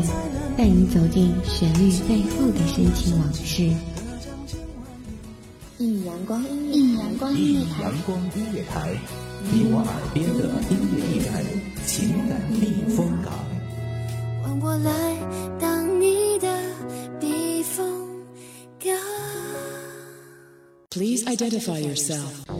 乐，带你走进旋律背后的深情往事。一阳光音乐，一阳光音乐台，阳光音乐台，你我耳边的音乐驿站，情感避风港。换我来当你的避风港。Please identify yourself。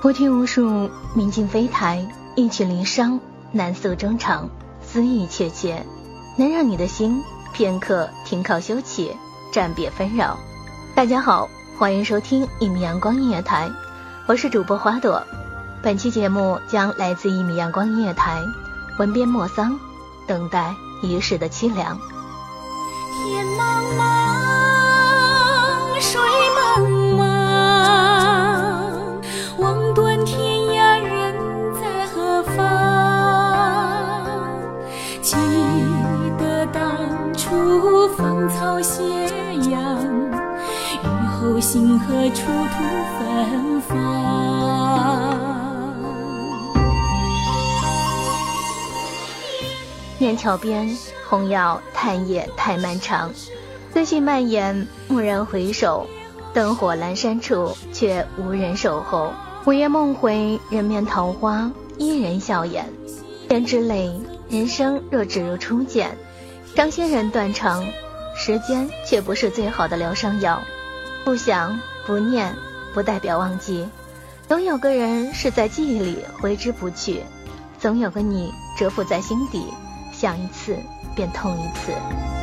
菩提无数，明镜飞台，一曲离殇，难诉衷肠，思意切切，能让你的心片刻停靠休憩，暂别纷扰。大家好，欢迎收听一米阳光音乐台，我是主播花朵。本期节目将来自一米阳光音乐台，文编莫桑，等待一世的凄凉。天茫茫，后星河出土芬芳。念桥边，红药叹夜太漫长，思绪蔓延，蓦然回首，灯火阑珊处，却无人守候。午夜梦回，人面桃花，伊人笑颜。胭脂泪，人生若只如初见。伤心人断肠，时间却不是最好的疗伤药。不想，不念，不代表忘记。总有个人是在记忆里挥之不去，总有个你蛰伏在心底。想一次，便痛一次。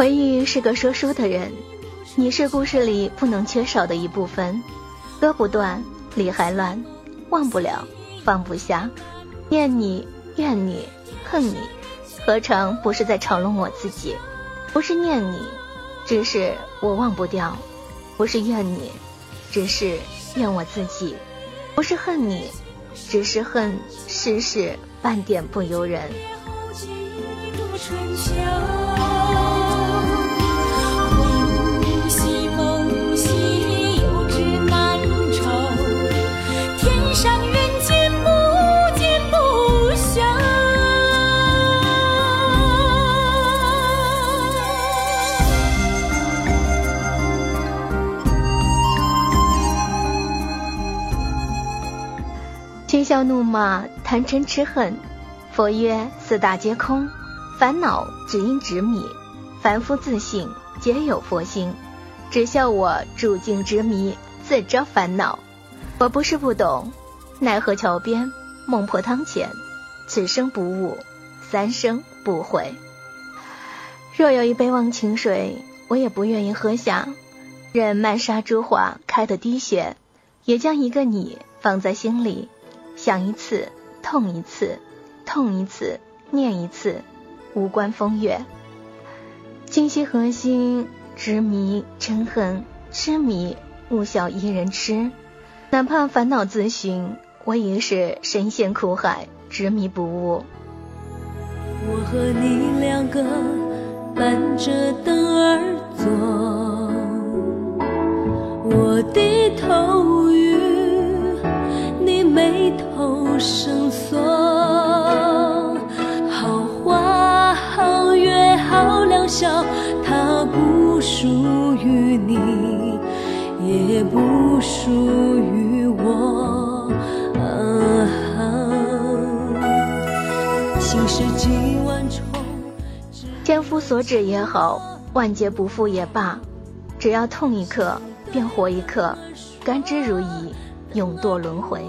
回忆是个说书的人，你是故事里不能缺少的一部分。割不断，理还乱，忘不了，放不下。念你，怨你，恨你，何尝不是在嘲弄我自己？不是念你，只是我忘不掉；不是怨你，只是怨我自己；不是恨你，只是恨世事半点不由人。怒骂，贪嗔痴恨。佛曰：四大皆空，烦恼只因执迷。凡夫自信，皆有佛心。只笑我住境执迷，自招烦恼。我不是不懂，奈何桥边，孟婆汤前，此生不悟，三生不悔。若有一杯忘情水，我也不愿意喝下。任漫沙珠花开得滴血，也将一个你放在心里。想一次，痛一次，痛一次，念一次，无关风月。今夕何夕？执迷嗔恨，痴迷勿笑伊人痴。哪怕烦恼自寻，我已是深陷苦海，执迷不悟。我和你两个伴着灯儿好良宵，它不属于你，也不属于我。心事几万重。千夫所指也好，万劫不复也罢，只要痛一刻，便活一刻，甘之如饴，永堕轮回。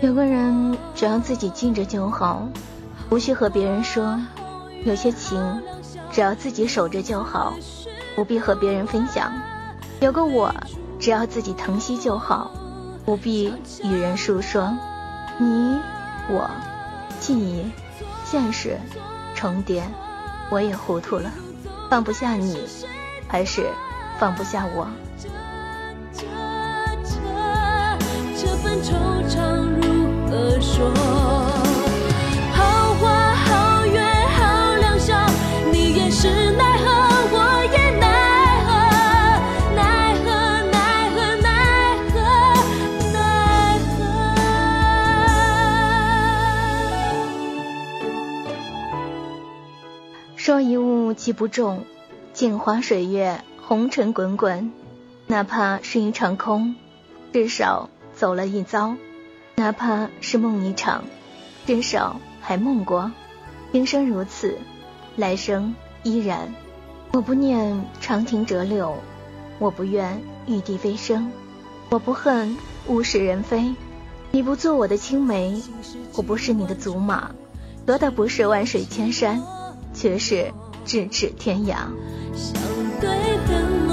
有个人只要自己记着就好，无需和别人说；有些情只要自己守着就好，不必和别人分享。有个我，只要自己疼惜就好，不必与人诉说。你我，记忆，现实，重叠。我也糊涂了，放不下你，还是放不下我？一物既不重，镜花水月，红尘滚滚，哪怕是一场空，至少走了一遭；哪怕是梦一场，至少还梦过。今生如此，来生依然。我不念长亭折柳，我不愿玉笛飞升，我不恨物是人非。你不做我的青梅，我不是你的祖马，得的不是万水千山。却是咫尺天涯。相对灯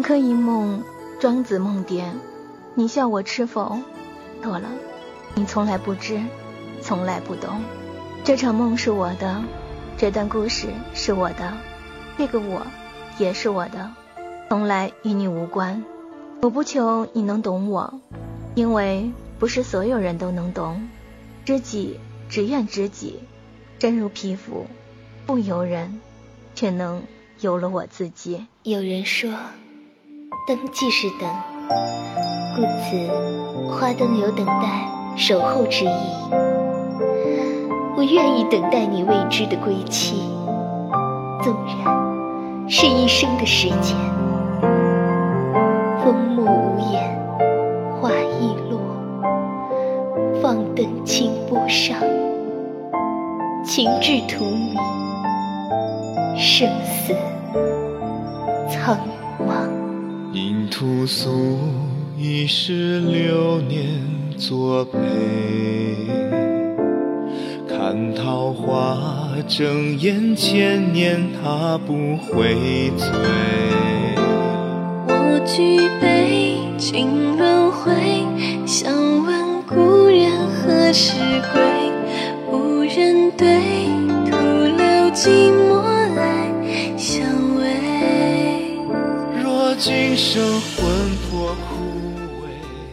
南柯一梦，庄子梦蝶。你笑我痴否？错了，你从来不知，从来不懂。这场梦是我的，这段故事是我的，这个我也是我的，从来与你无关。我不求你能懂我，因为不是所有人都能懂。知己只愿知己，真如皮肤，不由人，却能由了我自己。有人说，灯即是等，故此花灯有等待、守候之意。我愿意等待你未知的归期，纵然是一生的时间。风木无言，花易落，放灯清波上，情至荼蘼，生死苍茫。因屠苏一世流年作陪，看桃花争艳千年，它不会醉。我举杯尽轮回，想问故人何时归？无人对，徒留寂寞来相偎。若今生。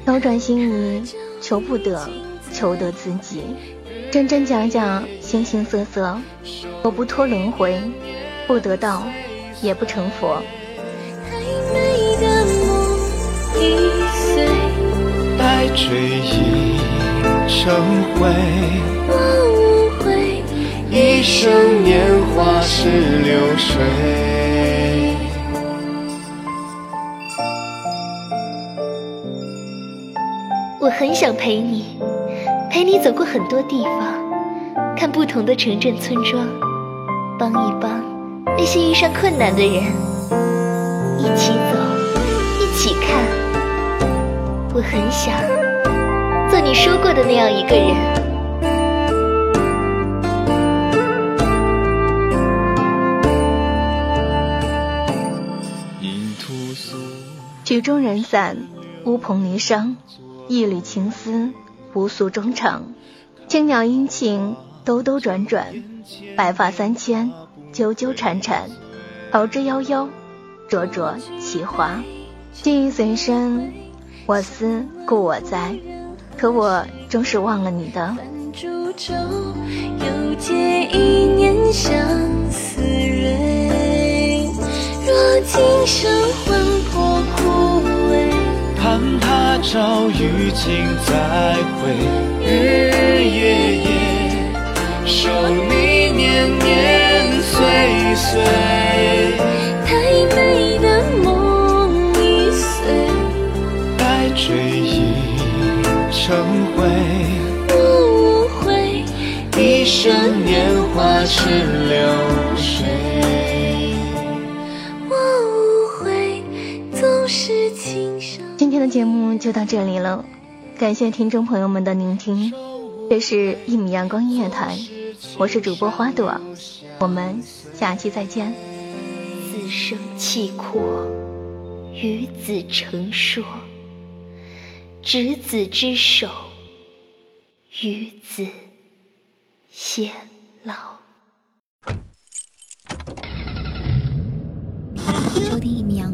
斗转星移，求不得，求得自己。真真假假，形形色色，我不脱轮回，不得道，也不成佛。太美的梦已碎，待追忆成灰，我无悔。一生年华是流水。很想陪你，陪你走过很多地方，看不同的城镇村庄，帮一帮那些遇上困难的人，一起走，一起看。我很想做你说过的那样一个人。曲终人散，乌篷霓裳，一缕情丝，无诉衷肠。青鸟殷勤，兜兜转转，白发三千，纠纠缠缠，桃之夭夭，灼灼其华。记忆随身，我思故我在，可我终是忘了你的。又借一念相思蕊，若今生魂魄枯，盼他朝与卿再会，日日夜夜守你年年。就到这里了，感谢听众朋友们的聆听。这是一米阳光音乐台，我是主播花朵，我们下期再见。此生契阔，与子成说，执子之手，与子偕老。收听一米阳